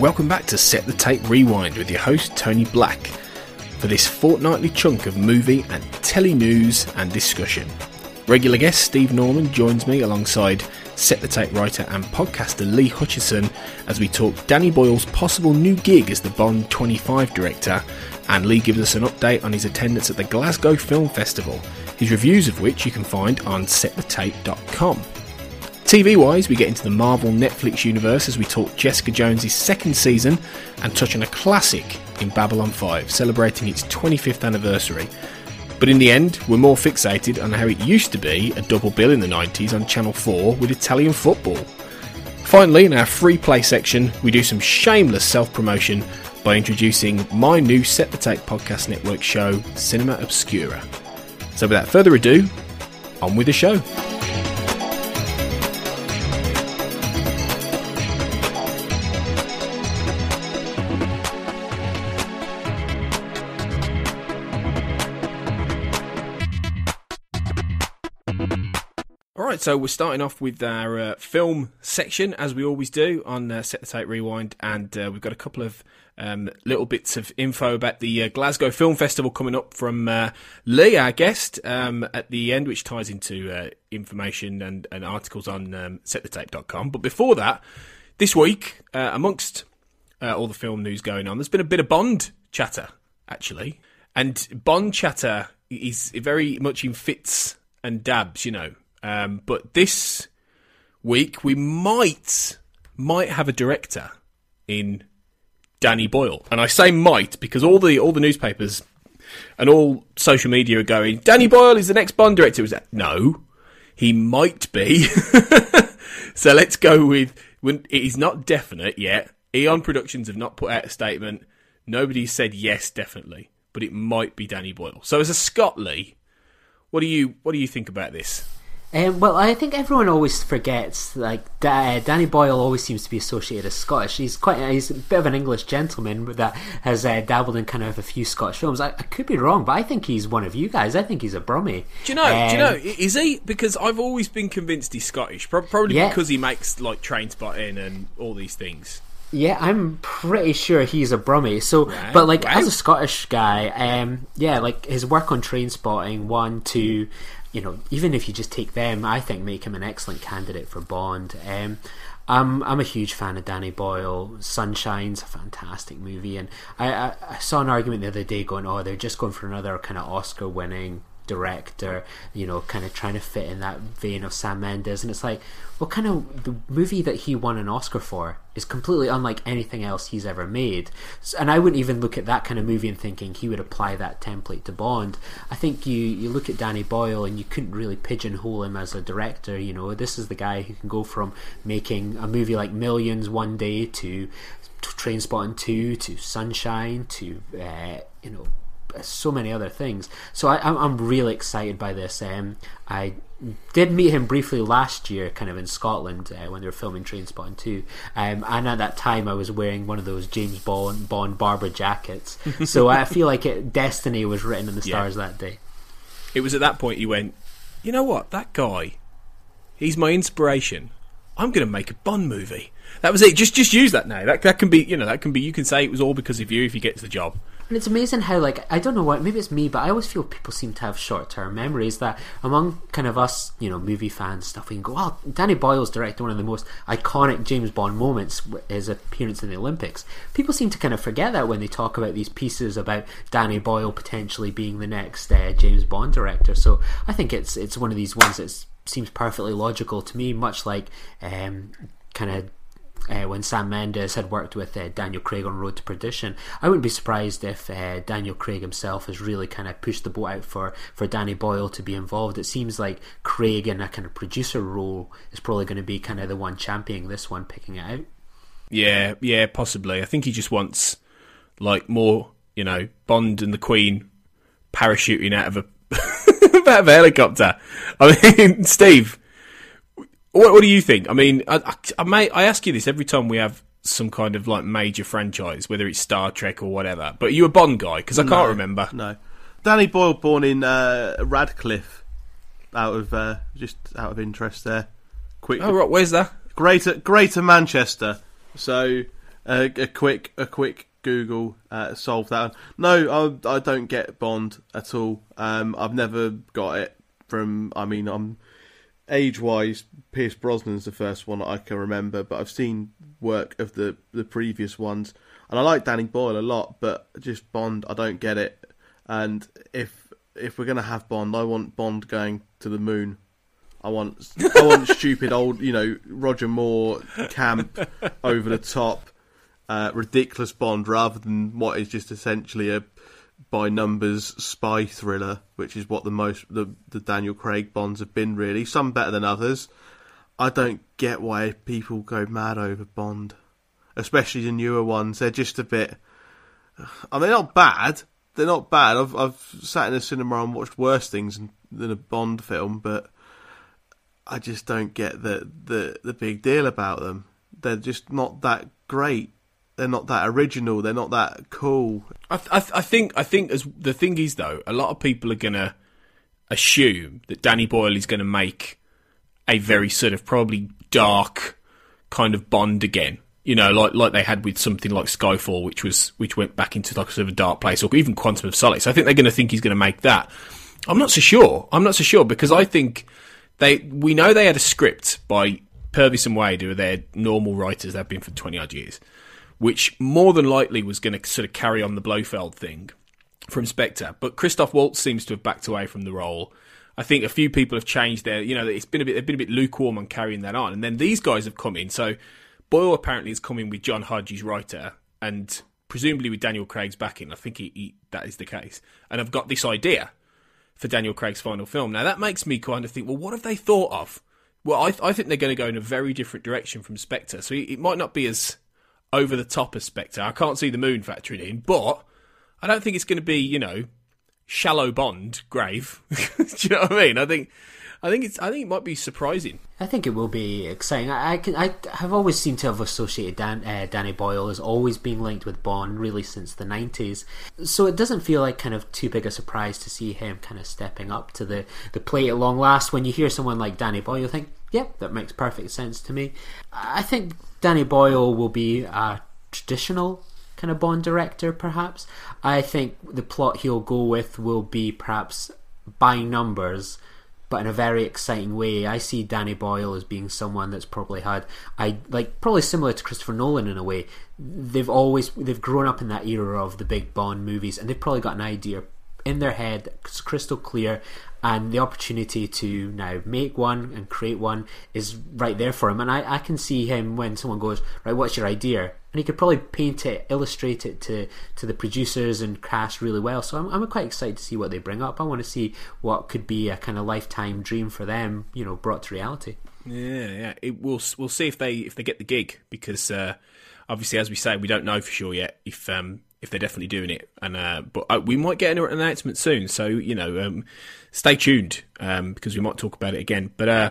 Welcome back to Set the Tape Rewind with your host Tony Black for this fortnightly chunk of movie and telly news and discussion. Regular guest Steve Norman joins me alongside Set the Tape writer and podcaster Lee Hutchison as we talk Danny Boyle's possible new gig as the Bond 25 director, and Lee gives us an update on his attendance at the Glasgow Film Festival, his reviews of which you can find on setthetape.com. TV wise, we get into the Marvel Netflix universe as we talk Jessica Jones' second season and touch on a classic in Babylon 5, celebrating its 25th anniversary. But in the end, we're more fixated on how it used to be a double bill in the 90s on Channel 4 with Italian football. Finally, in our free play section, we do some shameless self promotion by introducing my new Set the Tape podcast network show, Cinema Obscura. So without further ado, on with the show. Right, so we're starting off with our uh, film section, as we always do on uh, Set the Tape Rewind, and uh, we've got a couple of um, little bits of info about the uh, Glasgow Film Festival coming up from uh, Lee, our guest, um, at the end, which ties into uh, information and, and articles on um, setthetape.com. But before that, this week, amongst all the film news going on, there's been a bit of Bond chatter, actually. And Bond chatter is very much in fits and dabs, you know. Um, but this week we might might have a director in Danny Boyle, and I say might because all the all the newspapers and all social media are going. Danny Boyle is the next Bond director. Is that no? He might be. so let's go with. When, it is not definite yet. Eon Productions have not put out a statement. Nobody said yes, definitely, but it might be Danny Boyle. So as a Scot Lee, what do you what do you think about this? Um, well, I think everyone always forgets. Like Da- Danny Boyle always seems to be associated as Scottish. He's quite he's a bit of an English gentleman that has uh, dabbled in kind of a few Scottish films. I, I could be wrong, but I think he's one of you guys. I think he's a Brummie. Do you know? do you know? Um, Is he? Because I've always been convinced he's Scottish. Pro- Probably Yeah. because he makes like Trainspotting and all these things. Yeah, I'm pretty sure he's a Brummie. So, Right, but like wow. as a Scottish guy, um, yeah, like his work on Trainspotting, one, two, you know, even if you just take them, I think make him an excellent candidate for Bond. Um, I'm I'm a huge fan of Danny Boyle. Sunshine's a fantastic movie, and I, I, I saw an argument the other day going, oh, they're just going for another kind of Oscar-winning director, you know, kind of trying to fit in that vein of Sam Mendes, and it's like, what kind of the movie that he won an Oscar for is completely unlike anything else he's ever made, and I wouldn't even look at that kind of movie and thinking he would apply that template to Bond. I think you you look at Danny Boyle and you couldn't really pigeonhole him as a director. You know, this is the guy who can go from making a movie like Millions one day to Trainspotting 2 to Sunshine to uh, you know so many other things. So I, I'm, I'm really excited by this. Um, I did meet him briefly last year, kind of in Scotland uh, when they were filming Trainspotting 2. Um, and at that time, I was wearing one of those James Bond, Bond Barber jackets. so I feel like it, destiny was written in the Yeah. stars that day. It was at that point you went, you know what? That guy, he's my inspiration. I'm going to make a Bond movie. That was it. Just just use that now. That that can be you know that can be. You can say it was all because of you if you get to the job. And it's amazing how, like, I don't know what, maybe it's me, but I always feel people seem to have short term memories. That among kind of us, you know, movie fans stuff, we can go, well, Danny Boyle's directed one of the most iconic James Bond moments, his appearance in the Olympics. People seem to kind of forget that when they talk about these pieces about Danny Boyle potentially being the next uh, James Bond director. So I think it's it's one of these ones that seems perfectly logical to me, much like um, kind of uh, when Sam Mendes had worked with uh, Daniel Craig on Road to Perdition. I wouldn't be surprised if uh, Daniel Craig himself has really kind of pushed the boat out for, for Danny Boyle to be involved. It seems like Craig in a kind of producer role is probably going to be kind of the one championing this one, picking it out. Yeah, yeah, possibly. I think he just wants like more, you know, Bond and the Queen parachuting out of a out of a helicopter. I mean, Steve what, what do you think? I mean, I, I, I, may I ask you this every time we have some kind of like major franchise, whether it's Star Trek or whatever. But are you a Bond guy? Because I can't remember. No, Danny Boyle, born in uh, Radcliffe, out of uh, just out of interest there. Quick, Oh right, where's that? Greater Greater Manchester. So uh, a quick a quick Google uh, solved that. No, I, I don't get Bond at all. Um, I've never got it from. I mean, I'm age wise. Pierce Brosnan's the first one I can remember, but I've seen work of the the previous ones, and I like Danny Boyle a lot. But just Bond, I don't get it. And if if we're gonna have Bond, I want Bond going to the moon. I want I want stupid old, you know, Roger Moore camp over the top, uh, ridiculous Bond rather than what is just essentially a by numbers spy thriller, which is what the most the, the Daniel Craig Bonds have been really. Some better than others. I don't get why people go mad over Bond, especially the newer ones. They're just a bit. I mean, they're not bad. They're not bad. I've I've sat in a cinema and watched worse things than, than a Bond film, but I just don't get the, the the big deal about them. They're just not that great. They're not that original. They're not that cool. I, th- I, th- I think I think as the thing is though, a lot of people are gonna assume that Danny Boyle is gonna make a very sort of probably dark kind of Bond again. You know, like like they had with something like Skyfall, which was which went back into like sort of a dark place, or even Quantum of Solace. I think they're going to think he's going to make that. I'm not so sure. I'm not so sure because I think they we know they had a script by Purvis and Wade, who are their normal writers. They've been for 20 odd years, which more than likely was going to sort of carry on the Blofeld thing from Spectre. But Christoph Waltz seems to have backed away from the role. I think a few people have changed their, you know, it's been a bit, they've been a bit lukewarm on carrying that on. And then these guys have come in. So Boyle apparently is coming with John Hodges, writer, and presumably with Daniel Craig's backing. I think he, he, that is the case. And I've got this idea for Daniel Craig's final film. Now that makes me kind of think, well, what have they thought of? Well, I, I think they're going to go in a very different direction from Spectre. So it, it might not be as over the top as Spectre. I can't see the moon factoring in, but I don't think it's going to be, you know, shallow Bond grave. Do you know what I mean? I think, I think it's, I think it might be surprising. I think it will be exciting. I, I can, I have always seemed to have associated Dan, uh, Danny Boyle as always being linked with Bond, really since the nineties. So it doesn't feel like kind of too big a surprise to see him kind of stepping up to the the plate at long last. When you hear someone like Danny Boyle, you think, "Yep, yeah, that makes perfect sense to me." I think Danny Boyle will be a traditional kind of Bond director, perhaps. I think the plot he'll go with will be perhaps by numbers, but in a very exciting way. I see Danny Boyle as being someone that's probably had, I like probably similar to Christopher Nolan in a way. They've always they've grown up in that era of the big Bond movies, and they've probably got an idea in their head, it's crystal clear, and the opportunity to now make one and create one is right there for him. And I, I can see him when someone goes, right, what's your idea? And he could probably paint it, illustrate it to, to the producers and cast really well. So I'm, I'm quite excited to see what they bring up. I want to see what could be a kind of lifetime dream for them, you know, brought to reality. Yeah, yeah. It, we'll we'll see if they if they get the gig because uh, obviously, as we say, we don't know for sure yet if um, if they're definitely doing it. And uh, but uh, we might get an announcement soon. So you know, um, stay tuned um, because we might talk about it again. But uh,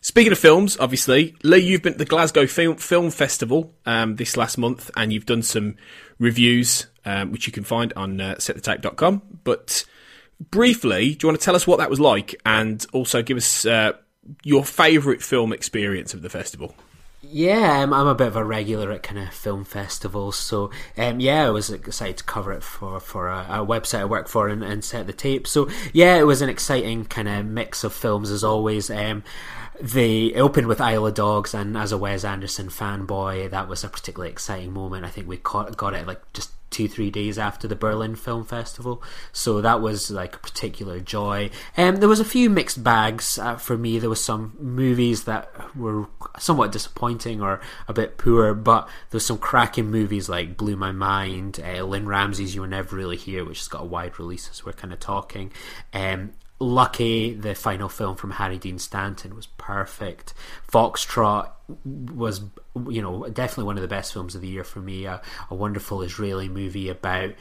speaking of films, obviously, Lee, you've been at the Glasgow Film Film Festival um, this last month, and you've done some reviews, um, which you can find on uh, setthetape.com. But briefly, do you want to tell us what that was like, and also give us uh, your favourite film experience of the festival? Yeah, I'm, I'm a bit of a regular at kind of film festivals, so um, yeah, I was excited to cover it for for a, a website I work for and, and, set the tape. So yeah, it was an exciting kind of mix of films as always. Um, they opened with Isle of Dogs, and as a Wes Anderson fanboy, that was a particularly exciting moment. I think we caught, got it like just two three days after the Berlin Film Festival, so that was like a particular joy. Um, there was a few mixed bags uh, for me. There was some movies that were somewhat disappointing or a bit poor, but there was some cracking movies like Blew My Mind, uh, Lynne Ramsay's You Were Never Really Here, which has got a wide release as we're kind of talking. Um, Lucky, the final film from Harry Dean Stanton, was perfect. Foxtrot was, you know, definitely one of the best films of the year for me. A, a wonderful Israeli movie about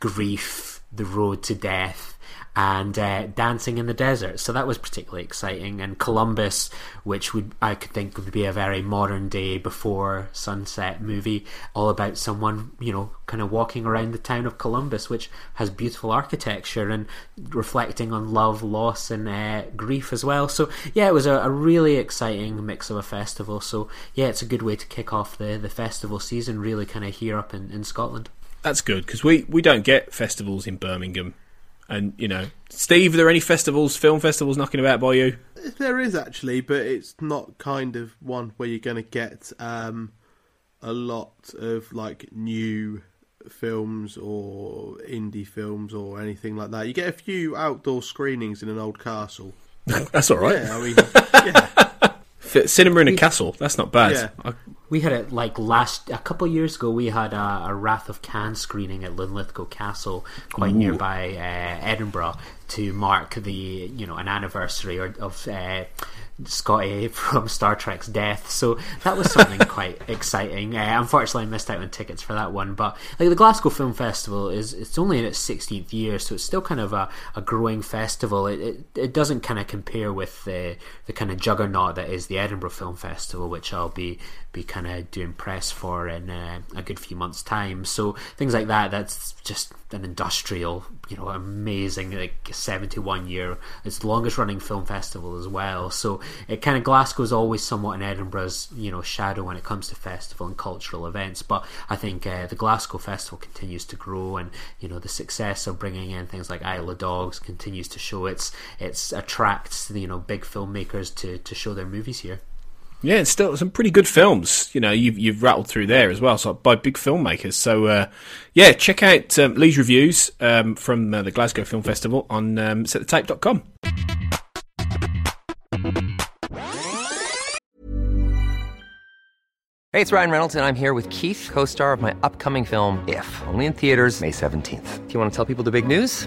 grief, the road to death, and uh, Dancing in the Desert. So that was particularly exciting. And Columbus, which would I could think would be a very modern day before sunset movie, all about someone you know kind of walking around the town of Columbus, which has beautiful architecture and reflecting on love, loss, and uh, grief as well. So yeah, it was a, a, really exciting mix of a festival. So yeah, it's a good way to kick off the the festival season. Really, kind of here up in, in Scotland. That's good because we, we don't get festivals in Birmingham and you know, Steve, are there any festivals, film festivals, knocking about by you? There is actually, but it's not kind of one where you're going to get um, a lot of like new films or indie films or anything like that. You get a few outdoor screenings in an old castle. That's all right. Yeah, I mean, yeah. Cinema in a castle. That's not bad. Yeah. I, we had it like last a couple of years ago. We had a, a Wrath of Khan screening at Linlithgow Castle, quite Ooh. nearby uh, Edinburgh, to mark the you know an anniversary or, of uh, Scotty from Star Trek's death. So that was something quite exciting. Uh, unfortunately, I missed out on tickets for that one. But like the Glasgow Film Festival is it's only in its 16th year, so it's still kind of a, a growing festival. It, it, it doesn't kind of compare with the the kind of juggernaut that is the Edinburgh Film Festival, which I'll be be kind of doing press for in uh, a good few months' time. So things like that. That's just an industrial, you know, amazing like 71 year. It's longest running film festival as well. So it kind of Glasgow's always somewhat in Edinburgh's you know shadow when it comes to festival and cultural events. But I think uh, the Glasgow Festival continues to grow, and you know the success of bringing in things like Isle of Dogs continues to show its its attracts you know big filmmakers to to show their movies here. Yeah, it's still some pretty good films. You know, you've you've rattled through there as well, so by big filmmakers. So uh, yeah, check out um, Lee's reviews um, from uh, the Glasgow Film Festival on um, setthetape.com. Hey, it's Ryan Reynolds, and I'm here with Keith, co-star of my upcoming film If, only in theaters May 17th. Do you want to tell people the big news?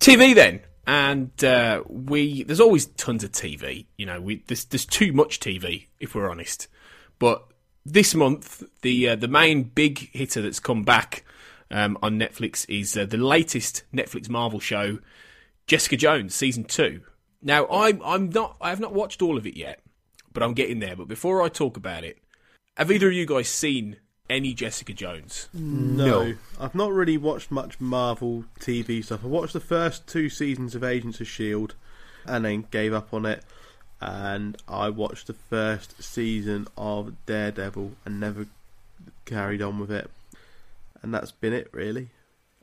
TV then, and uh, we there's always tons of TV. You know, we there's there's too much TV if we're honest. But this month, the uh, the main big hitter that's come back um, on Netflix is uh, the latest Netflix Marvel show, Jessica Jones season two. Now, I'm I'm not I have not watched all of it yet, but I'm getting there. But before I talk about it, have either of you guys seen any Jessica Jones? No. I've not really watched much Marvel TV stuff. I watched the first two seasons of Agents of S.H.I.E.L.D. and then gave up on it. And I watched the first season of Daredevil and never carried on with it. And that's been it, really.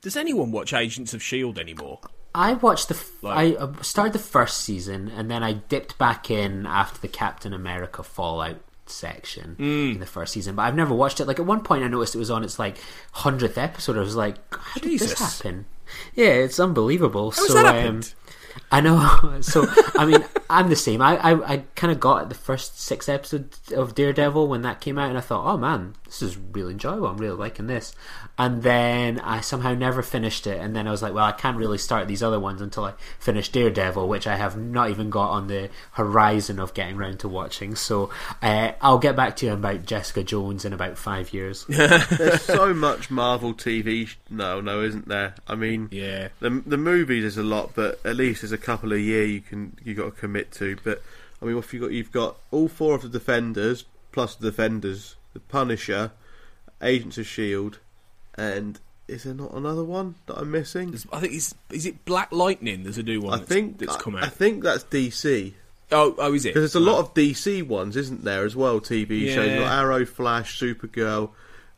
Does anyone watch Agents of Shield anymore? I watched the. F- Like- I uh, started the first season and then I dipped back in after the Captain America Fallout section Hmm. in the first season, but I've never watched it. Like at one point, I noticed it was on its like hundredth episode. I was like, "How did this happen?" Yeah, it's unbelievable. How so, um. I know. So I mean, I'm the same. I I, I kind of got the first six episodes of Daredevil when that came out, and I thought, oh man, this is really enjoyable. I'm really liking this. And then I somehow never finished it, and then I was like, well, I can't really start these other ones until I finish Daredevil, which I have not even got on the horizon of getting round to watching. So uh, I'll get back to you about Jessica Jones in about five years. There's so much Marvel TV. Sh- no, no, isn't there? I mean, Yeah. the the movies is a lot, but at least there's a couple a year you can you got to commit to. But I mean, if you got you've got all four of the Defenders plus the Defenders, the Punisher, Agents of Shield, and is there not another one that I'm missing? There's- I think it's is it Black Lightning? There's a new one. I that's, think that's come out. I think that's DC oh, oh, is it? because there's a lot of DC ones, isn't there, as well? TV shows Yeah. like Arrow, Flash, Supergirl,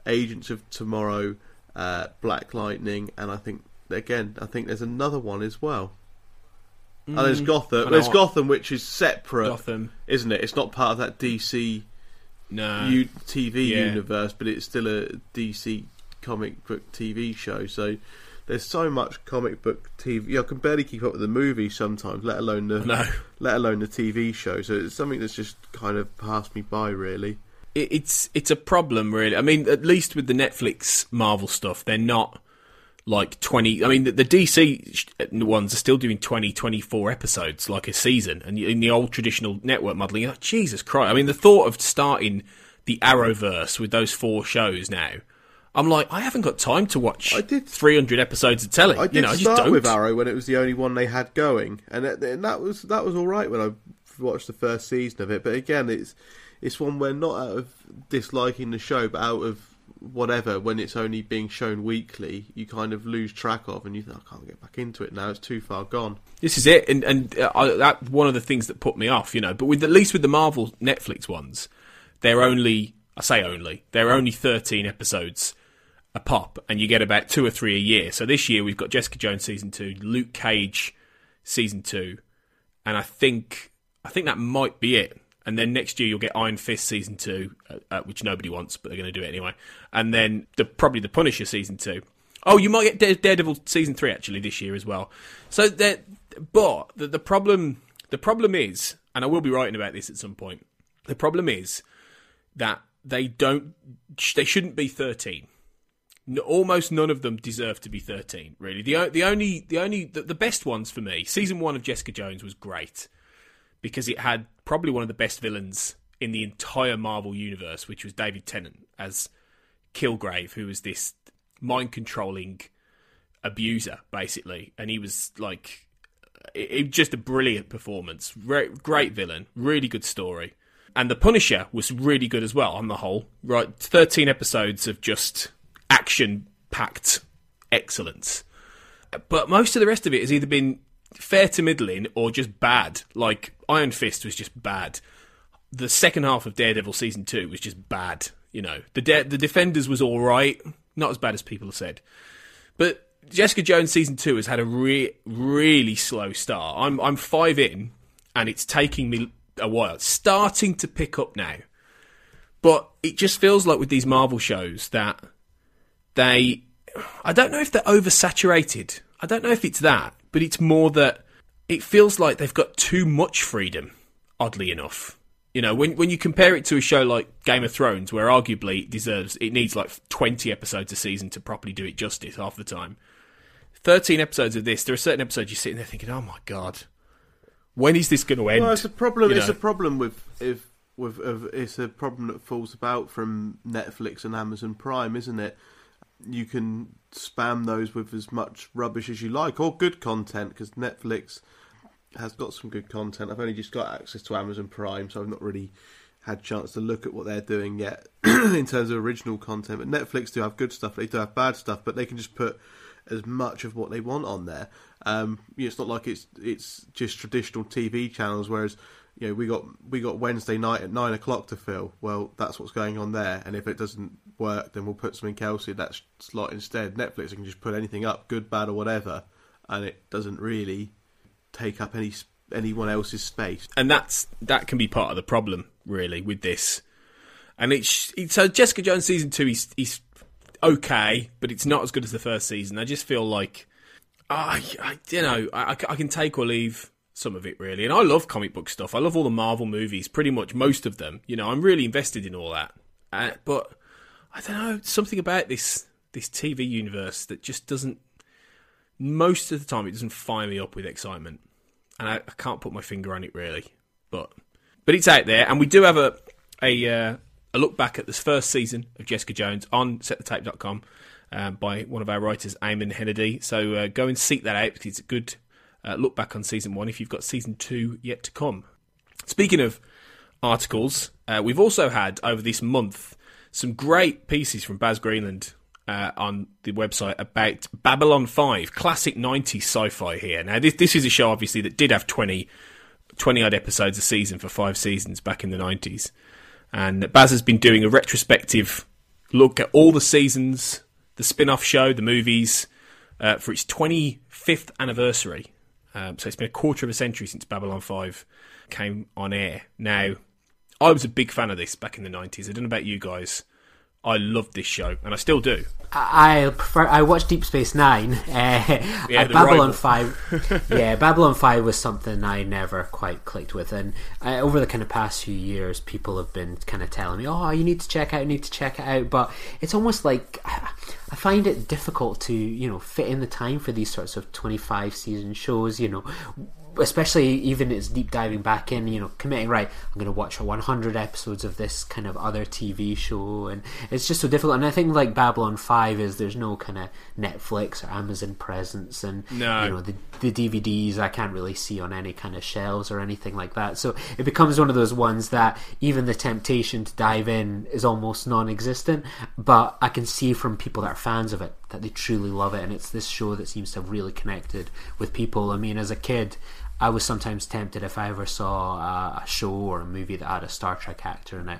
Agents of Tomorrow, uh, Black Lightning, and I think again, I think there's another one as well. and there's Gotham. There's Gotham, which is separate, Gotham. isn't it? It's not part of that DC No. U- TV yeah. universe, but it's still a DC comic book TV show. So there's so much comic book TV. I can barely keep up with the movies sometimes, let alone the No. let alone the TV show. So it's something that's just kind of passed me by, really. it, it's it's a problem really. I mean, at least with the Netflix Marvel stuff, they're not like 20 I mean the, the DC ones are still doing 20 24 episodes like a season and in the old traditional network modeling you're like, Jesus Christ I mean the thought of starting the Arrowverse with those four shows now I'm like I haven't got time to watch I did- 300 episodes of telly I did you know I just start don't with Arrow when it was the only one they had going, and, it, and that was that was all right when I watched the first season of it. But again, it's it's one where not out of disliking the show, but out of whatever when it's only being shown weekly, you kind of lose track of, and you think I can't get back into it now. It's too far gone. This is it, and and uh, I, that one of the things that put me off, you know. But with at least with the Marvel Netflix ones, they're only I say only they're only thirteen episodes a pop, and you get about two or three a year. So this year we've got Jessica Jones season two, Luke Cage season two, and I think I think that might be it. And then next year you'll get Iron Fist season two, uh, uh, which nobody wants, but they're going to do it anyway. And then the probably the Punisher season two. Oh, you might get Dare- Daredevil season three actually this year as well. So that, but the, the problem the problem is, and I will be writing about this at some point. The problem is that they don't they shouldn't be thirteen. Almost none of them deserve to be thirteen. Really, the the only the only the, the best ones for me. Season one of Jessica Jones was great because it had probably one of the best villains in the entire Marvel universe, which was David Tennant as Kilgrave, who was this mind controlling abuser, basically, and he was like, it, it just a brilliant performance, Re- great villain, really good story, and the Punisher was really good as well on the whole. Right, thirteen episodes of just action packed excellence, but most of the rest of it has either been fair to middling or just bad. Like Iron Fist was just bad. The second half of Daredevil season two was just bad. You know, the De- the Defenders was all right, not as bad as people have said. But Jessica Jones season two has had a re- really slow start. I'm I'm five in, and it's taking me a while. It's starting to pick up now, but it just feels like with these Marvel shows that they, I don't know if they're oversaturated. I don't know if it's that, but it's more that it feels like they've got too much freedom. Oddly enough, you know, when when you compare it to a show like Game of Thrones, where arguably it deserves it needs like twenty episodes a season to properly do it justice half the time. Thirteen episodes of this, there are certain episodes you're sitting there thinking, "Oh my god, when is this going to end?" Well, it's a problem. You It's know? a problem with if with of, it's a problem that falls about from Netflix and Amazon Prime, isn't it? You can spam those with as much rubbish as you like or good content because Netflix has got some good content. I've only just got access to Amazon Prime, so I've not really had a chance to look at what they're doing yet in terms of original content. But Netflix do have good stuff. They do have bad stuff, but they can just put as much of what they want on there. Um, it's not like it's it's just traditional TV channels. Whereas you know we got we got Wednesday night at nine o'clock to fill. Well, that's what's going on there. And if it doesn't work, then we'll put something else in that slot instead. Netflix can just put anything up, good, bad, or whatever, and it doesn't really take up any anyone else's space. and that's that can be part of the problem really with this. And it's, it's so Jessica Jones season two is is okay, but it's not as good as the first season. I just feel like I, I you know I, I can take or leave some of it really, and I love comic book stuff. I love all the Marvel movies, pretty much most of them. You know, I'm really invested in all that. Uh, but I don't know something about this this TV universe that just doesn't. Most of the time, it doesn't fire me up with excitement and I, I can't put my finger on it really, but but it's out there, and we do have a a uh, a look back at this first season of Jessica Jones on setthetape.com um, by one of our writers, Eamon Hennedy. So uh, go and seek that out because it's a good uh, look back on season one if you've got season two yet to come. Speaking of articles, uh, we've also had over this month some great pieces from Baz Greenland uh, on the website about Babylon 5, classic 90s sci fi here. Now, this, this is a show, obviously, that did have 20, 20 odd episodes a season for five seasons back in the 90s. And Baz has been doing a retrospective look at all the seasons, the spin off show, the movies, uh, for its 25th anniversary. Um, so it's been a quarter of a century since Babylon 5 came on air. Now, I was a big fan of this back in the 90s. I don't know about you guys. I loved this show, and I still do. I I prefer. I watched Deep Space Nine. Uh, Yeah, Babylon rival. Five. yeah, Babylon Five was something I never quite clicked with, and uh, over the kind of past few years, people have been kind of telling me, "Oh, you need to check out, you need to check it out." But it's almost like I find it difficult to you know fit in the time for these sorts of twenty-five season shows. You know. Especially even it's deep diving back in, you know, committing right. I'm going to watch 100 episodes of this kind of other TV show, and it's just so difficult. And I think like Babylon Five is there's no kind of Netflix or Amazon presence, and No. you know the the DVDs I can't really see on any kind of shelves or anything like that. So it becomes one of those ones that even the temptation to dive in is almost non-existent. But I can see from people that are fans of it that they truly love it, and it's this show that seems to have really connected with people. I mean, as a kid. I was sometimes tempted if I ever saw a, a show or a movie that had a Star Trek actor in it,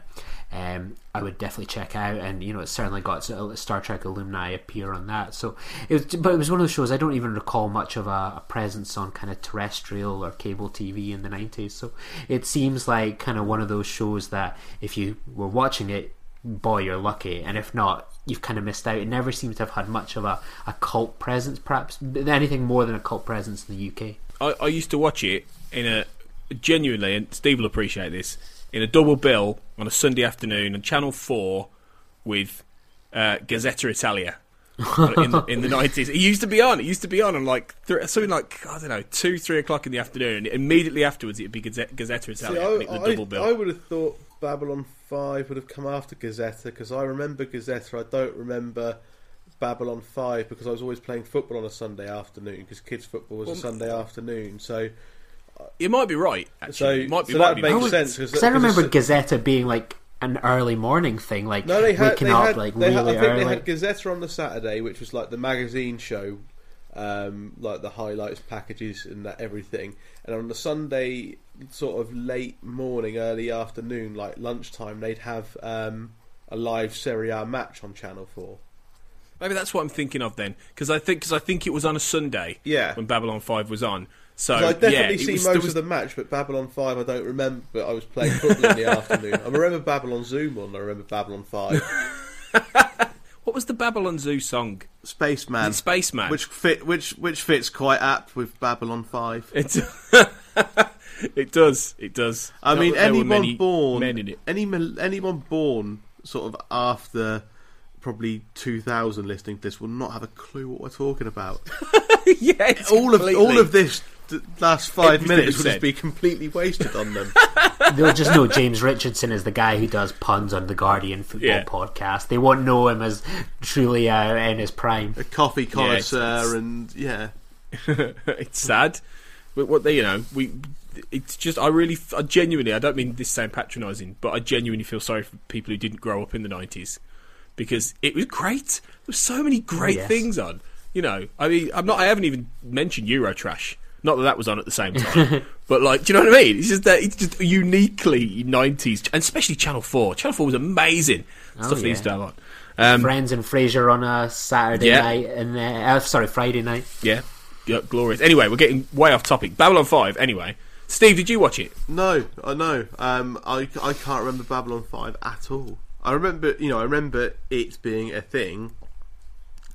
um, I would definitely check out. And you know, it certainly got Star Trek alumni appear on that. So it was, but it was one of those shows I don't even recall much of a, a presence on kind of terrestrial or cable TV in the nineties. So it seems like kind of one of those shows that if you were watching it, boy, you're lucky, and if not. You've kind of missed out. It never seems to have had much of a, a cult presence, perhaps anything more than a cult presence in the UK. I, I used to watch it in a genuinely, and Steve will appreciate this, in a double bill on a Sunday afternoon on Channel Four with uh, Gazzetta Italia. in, the, in the 90s, it used to be on. It used to be on on like th- something like I don't know, two, three o'clock in the afternoon. Immediately afterwards, it'd be Gazzetta, Gazzetta Italia. See, it was double bill. I would have thought Babylon 5 would have come after Gazzetta because I remember Gazzetta. I don't remember Babylon 5 because I was always playing football on a Sunday afternoon because kids' football was a Sunday afternoon. So, you might be right. Actually, so, It might be, so might that be makes right. sense Because I remember Gazzetta being like an early morning thing, like No, they had. waking They up had, like they really had I think early. they had Gazzetta on the Saturday, which was like the magazine show, um, like the highlights, packages, and that everything. And on the Sunday, sort of late morning, early afternoon, like lunchtime, they'd have um, a live Serie A match on Channel Four. Maybe that's what I'm thinking of then, because I think because I think it was on a Sunday. Yeah. when Babylon Five was on. so I definitely yeah, see was, most was, of the match, but Babylon Five I don't remember. But I was playing football in the afternoon. I remember Babylon Zoom on. I remember Babylon Five. What was the Babylon Zoo song? Spaceman, Is it Spaceman? which fit which which fits quite apt with Babylon Five. It, it does. It does. I Not mean, there were anyone many born, men in it. any anyone born sort of after probably 2000 listening to this will not have a clue what we're talking about. yeah, it's all of all of this th- last five Everything minutes you will just be completely wasted on them. They'll just know James Richardson is the guy who does puns on the Guardian football Yeah. podcast. They won't know him as truly uh, in his prime. a coffee Yeah, it's- connoisseur, it's- and yeah, it's sad. But what they, you know, we it's just I really, I genuinely, I don't mean this sound patronising, but I genuinely feel sorry for people who didn't grow up in the nineties because it was great. There were so many great Yes. things on. You know, I mean, I'm not. I haven't even mentioned Eurotrash. Not that that was on at the same time, but like, do you know what I mean? It's just that it's just uniquely '90s, and especially Channel Four. Channel Four was amazing. Stuff they yeah. used to have on. Um, Friends and Frasier on a Saturday Yeah. night and uh, uh, sorry Friday night. yeah, yeah, glorious. Anyway, we're getting way off topic. Babylon Five. Anyway, Steve, did you watch it? No, I know. Um, I, I can't remember Babylon Five at all. I remember, you know, I remember it being a thing.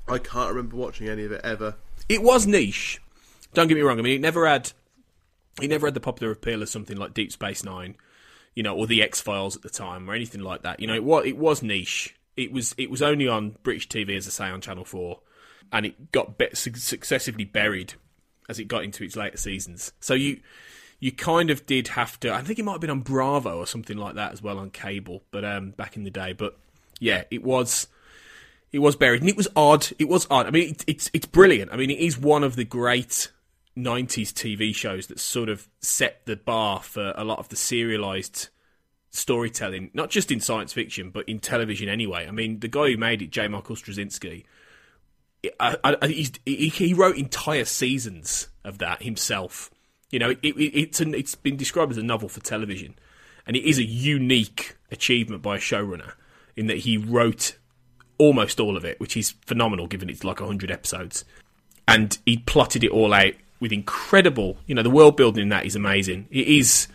I can't remember watching any of it ever. it was niche. Don't get me wrong. I mean, it never had it never had the popular appeal of something like Deep Space Nine, you know, or the X Files at the time, or anything like that. You know, it was it was niche. It was it was only on British TV, as I say, on Channel Four, and it got be- successively buried as it got into its later seasons. So you you kind of did have to. I think it might have been on Bravo or something like that as well on cable, but um, back in the day. But yeah, it was it was buried, and it was odd. It was odd. I mean, it, it's it's brilliant. I mean, it is one of the great '90s TV shows that sort of set the bar for a lot of the serialized storytelling, not just in science fiction, but in television anyway. I mean, the guy who made it, J. Michael Straczynski, I, I, he, he wrote entire seasons of that himself. You know, it, it, it's an, it's been described as a novel for television, and it is a unique achievement by a showrunner in that he wrote almost all of it, which is phenomenal given it's like 100 episodes. And he plotted it all out with incredible, you know, the world building in that is amazing. It is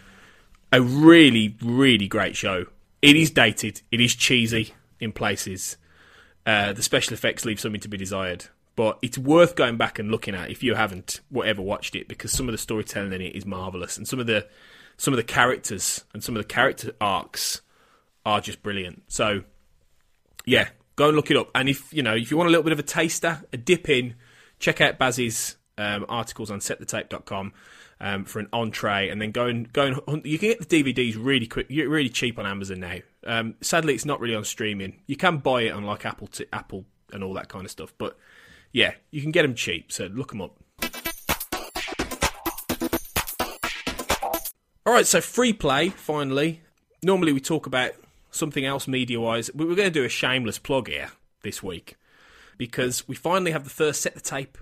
a really, really great show. It is dated, it is cheesy in places. Uh, the special effects leave something to be desired, but it's worth going back and looking at if you haven't whatever watched it because some of the storytelling in it is marvelous, and some of the some of the characters and some of the character arcs are just brilliant. So yeah, go and look it up. And if you know if you want a little bit of a taster, a dip in, check out Baz's um, articles on setthetape.com um, for an entree, and then go and go and. You can get the DVDs really quick, really cheap on Amazon now. Um, sadly, it's not really on streaming. You can buy it on like Apple, Apple and all that kind of stuff, but yeah, you can get them cheap. So look them up. All right, so free play finally. Normally we talk about something else media wise. We We're going to do a shameless plug here this week because we finally have the first set the tape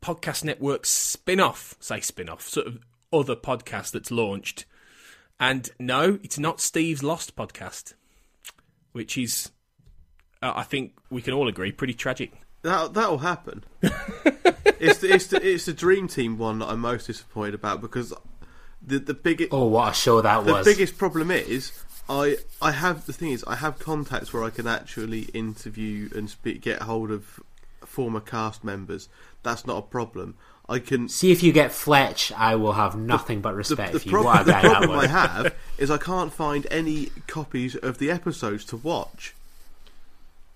podcast network spin off, say spin off, sort of other podcast that's launched. And no, it's not Steve's Lost podcast, which is, uh, I think we can all agree, pretty tragic. That that'll happen. it's the it's the it's the Dream Team one that I'm most disappointed about because the the biggest Oh, what a show that was the was! biggest problem is I I have the thing is I have contacts where I can actually interview and speak, get hold of former cast members. That's not a problem. I can. See if you get Fletch, I will have nothing but respect the for you. prob- What a the guy that problem I was. have is I can't find any copies of the episodes to watch.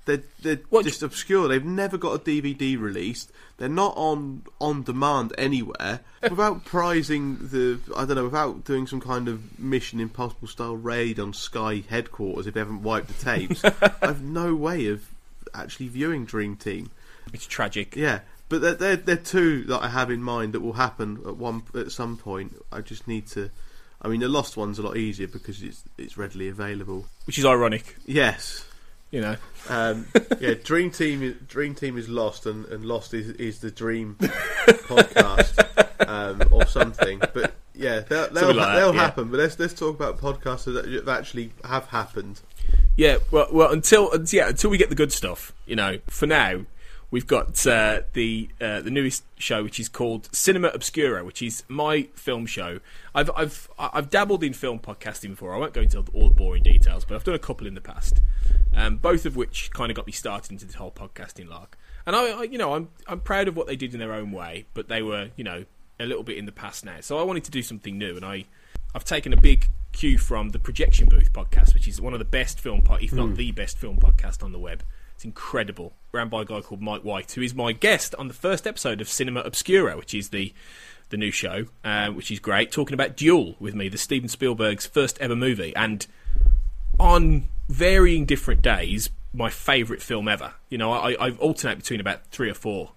They're they're What- just obscure. They've never got a DVD released. They're not on on demand anywhere. Eh. Without prizing the, I don't know, without doing some kind of Mission Impossible style raid on Sky headquarters if they haven't wiped the tapes, I've no way of actually viewing Dream Team. It's tragic. Yeah, but they're, they're, they're two that I have in mind that will happen at one at some point. I just need to. I mean, the Lost one's a lot easier because it's it's readily available. Which is ironic, Yes. You know. Um, yeah, Dream Team. is- Dream Team is lost, and, and Lost is is the Dream podcast um, or something. But yeah, they'll they'll, like that, they'll yeah. happen. But let's let's talk about podcasts that that actually have happened. Yeah, well, well, until yeah, until we get the good stuff, you know. For now, we've got uh, the uh, the newest show, which is called Cinema Obscura, which is my film show. I've I've I've dabbled in film podcasting before. I won't go into all the boring details, but I've done a couple in the past, um, both of which kind of got me started into this whole podcasting lark. And I, I, you know, I'm I'm proud of what they did in their own way, but they were, you know, a little bit in the past now. So I wanted to do something new, and I I've taken a big cue from the Projection Booth podcast, which is one of the best film, po- if not the best film podcast on the web. It's incredible, ran by a guy called Mike White, who is my guest on the first episode of Cinema Obscura, which is the the new show, uh, which is great. Talking about Duel with me, the Steven Spielberg's first ever movie, and on varying different days, my favourite film ever. You know, I, I alternate between about three or four,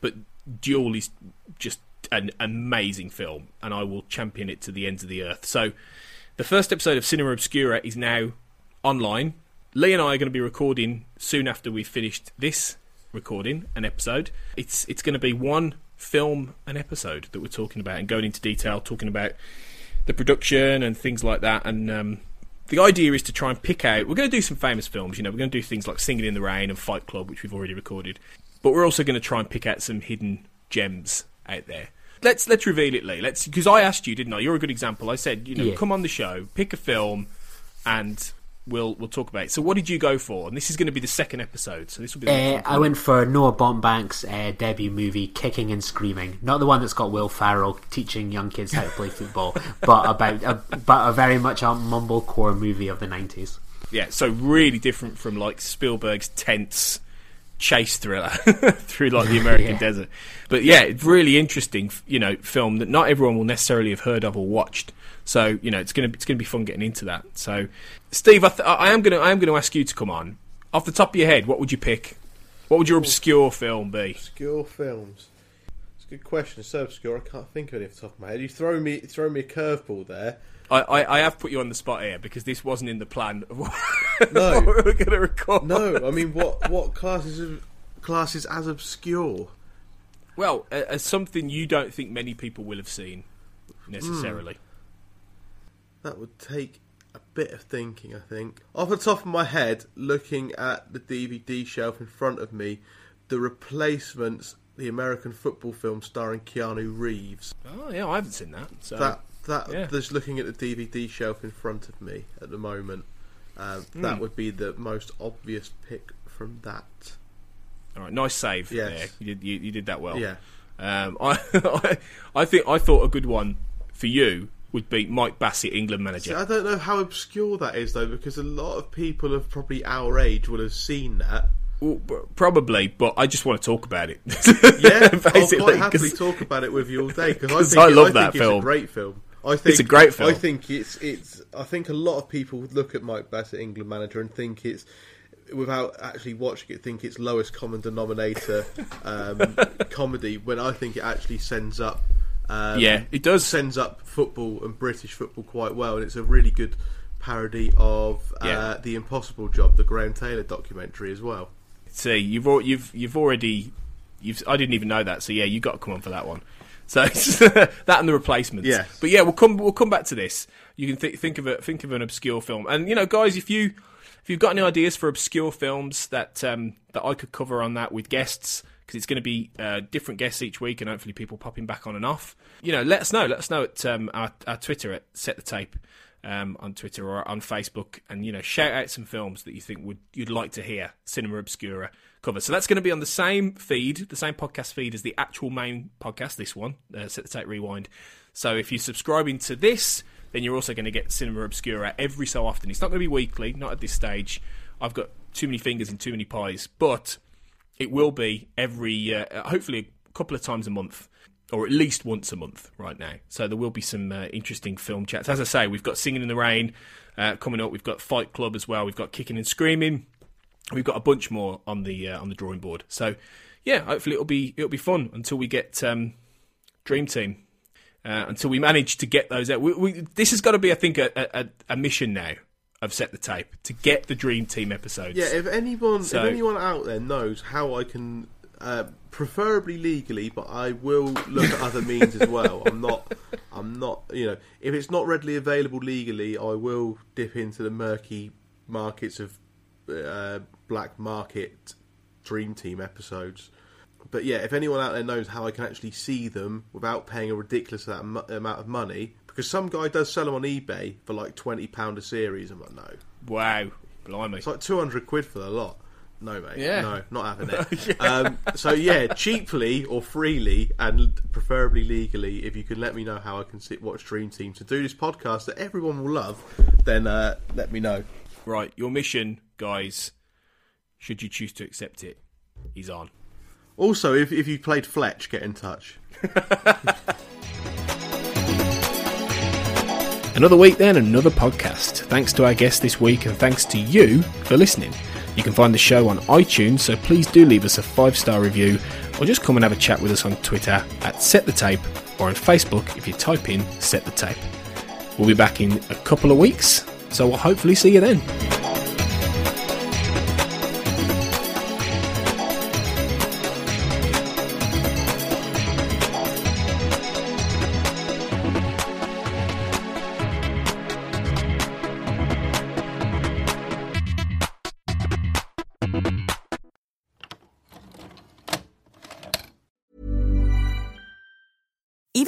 but Duel is just an amazing film, and I will champion it to the ends of the earth. So, the first episode of Cinema Obscura is now online. Lee and I are going to be recording soon after we've finished this recording an episode. It's it's going to be one film an episode that we're talking about and going into detail, talking about the production and things like that. And um, the idea is to try and pick out. We're going to do some famous films. You know, we're going to do things like Singing in the Rain and Fight Club, which we've already recorded. But we're also going to try and pick out some hidden gems out there. Let's let's reveal it, Lee. Let's because I asked you, didn't I? You're a good example. I said, you know, Yeah. come on the show, pick a film, and we'll we'll talk about it. So, what did you go for? And this is going to be the second episode. So this will be. The Uh. I went for Noah Baumbach's uh, debut movie, Kicking and Screaming. Not the one that's got Will Ferrell teaching young kids how to play football, but about a, but a very much a mumblecore movie of the nineties. Yeah, so really different from like Spielberg's tense chase thriller through like the American Yeah. desert. But yeah, it's really interesting, you know, film that not everyone will necessarily have heard of or watched. So you know, it's gonna it's gonna be fun getting into that. So, Steve, I, th- I am gonna I am gonna ask you to come on. Off the top of your head, what would you pick? What would your obscure film be? Obscure films. Good question. It's so obscure, I can't think of it off the top of my head. You throw me, throw me a curveball there. I, I, I have put you on the spot here because this wasn't in the plan of what, No. what we were going to record. No, I mean, what what classes of, classes as obscure? Well, uh, as something you don't think many people will have seen necessarily. That would take a bit of thinking, I think. Off the top of my head, looking at the DVD shelf in front of me, the replacements, the American football film starring Keanu Reeves. Oh yeah, I haven't seen that. So That that yeah. just looking at the DVD shelf in front of me at the moment, uh, that Hmm. would be the most obvious pick from that. all right, nice save Yes. there. You did you, you did that well. Yeah. Um, I, I I think I thought a good one for you would be Mike Bassett, England manager. See, I don't know how obscure that is though, because a lot of people of probably our age will have seen that. Well, probably, but I just want to talk about it. Yeah, I'll quite happily talk about it with you all day because I I love I that film. It's a great film. I think it's a great film. I think it's it's. I think a lot of people would look at Mike Bassett, England manager, and think it's without actually watching it, think it's lowest common denominator um, comedy. When I think it actually sends up. Um, Yeah, it does. sends up football and British football quite well, and it's a really good parody of uh, Yeah. the Impossible Job, the Graham Taylor documentary as well. See, you've you've you've already you've I didn't even know that. So yeah, you got to come on for that one. So that and the replacements. Yeah. But yeah, we'll come we'll come back to this. You can th- think of a think of an obscure film, and you know, guys, if you if you've got any ideas for obscure films that um, that I could cover on that with guests, because it's going to be uh, different guests each week, and hopefully people popping back on and off. You know, let us know. Let us know at um, our, our Twitter at Set the Tape um, on Twitter or on Facebook, and you know, shout out some films that you think would you'd like to hear Cinema Obscura cover. So that's going to be on the same feed, the same podcast feed as the actual main podcast. This one, uh, Set the Tape Rewind. So if you're subscribing to this, then you're also going to get Cinema Obscura every so often. It's not going to be weekly, not at this stage. I've got too many fingers and too many pies, but it will be every, uh, hopefully, a couple of times a month, or at least once a month right now. So there will be some uh, interesting film chats. As I say, we've got Singing in the Rain uh, coming up. We've got Fight Club as well. We've got Kicking and Screaming. We've got a bunch more on the uh, on the drawing board. So yeah, hopefully it'll be it'll be fun until we get um, Dream Team. Uh, until we manage to get those out, we, we, this has got to be, I think, a, a, a mission now I've set the tape to get the Dream Team episodes. Yeah, if anyone So- if anyone out there knows how I can, uh, preferably legally, but I will look at other means as well. I'm not, I'm not, you know, if it's not readily available legally, I will dip into the murky markets of uh, black market Dream Team episodes. But yeah, if anyone out there knows how I can actually see them without paying a ridiculous amount of money, because some guy does sell them on eBay for like twenty pound a series, I'm like, no, wow, blimey. it's like 200 quid for the lot. No, mate. Yeah. No, not having it. um, so, yeah, cheaply or freely and preferably legally, if you can let me know how I can sit, watch Dream Team to do this podcast that everyone will love, then uh, let me know. Right, your mission, guys, should you choose to accept it, he's on. Also, if, if you played Fletch, get in touch. Another week, then, another podcast. Thanks to our guest this week, and thanks to you for listening. You can find the show on iTunes, so please do leave us a five star review or just come and have a chat with us on Twitter at Set the Tape or on Facebook if you type in Set the Tape. We'll be back in a couple of weeks, so we'll hopefully see you then.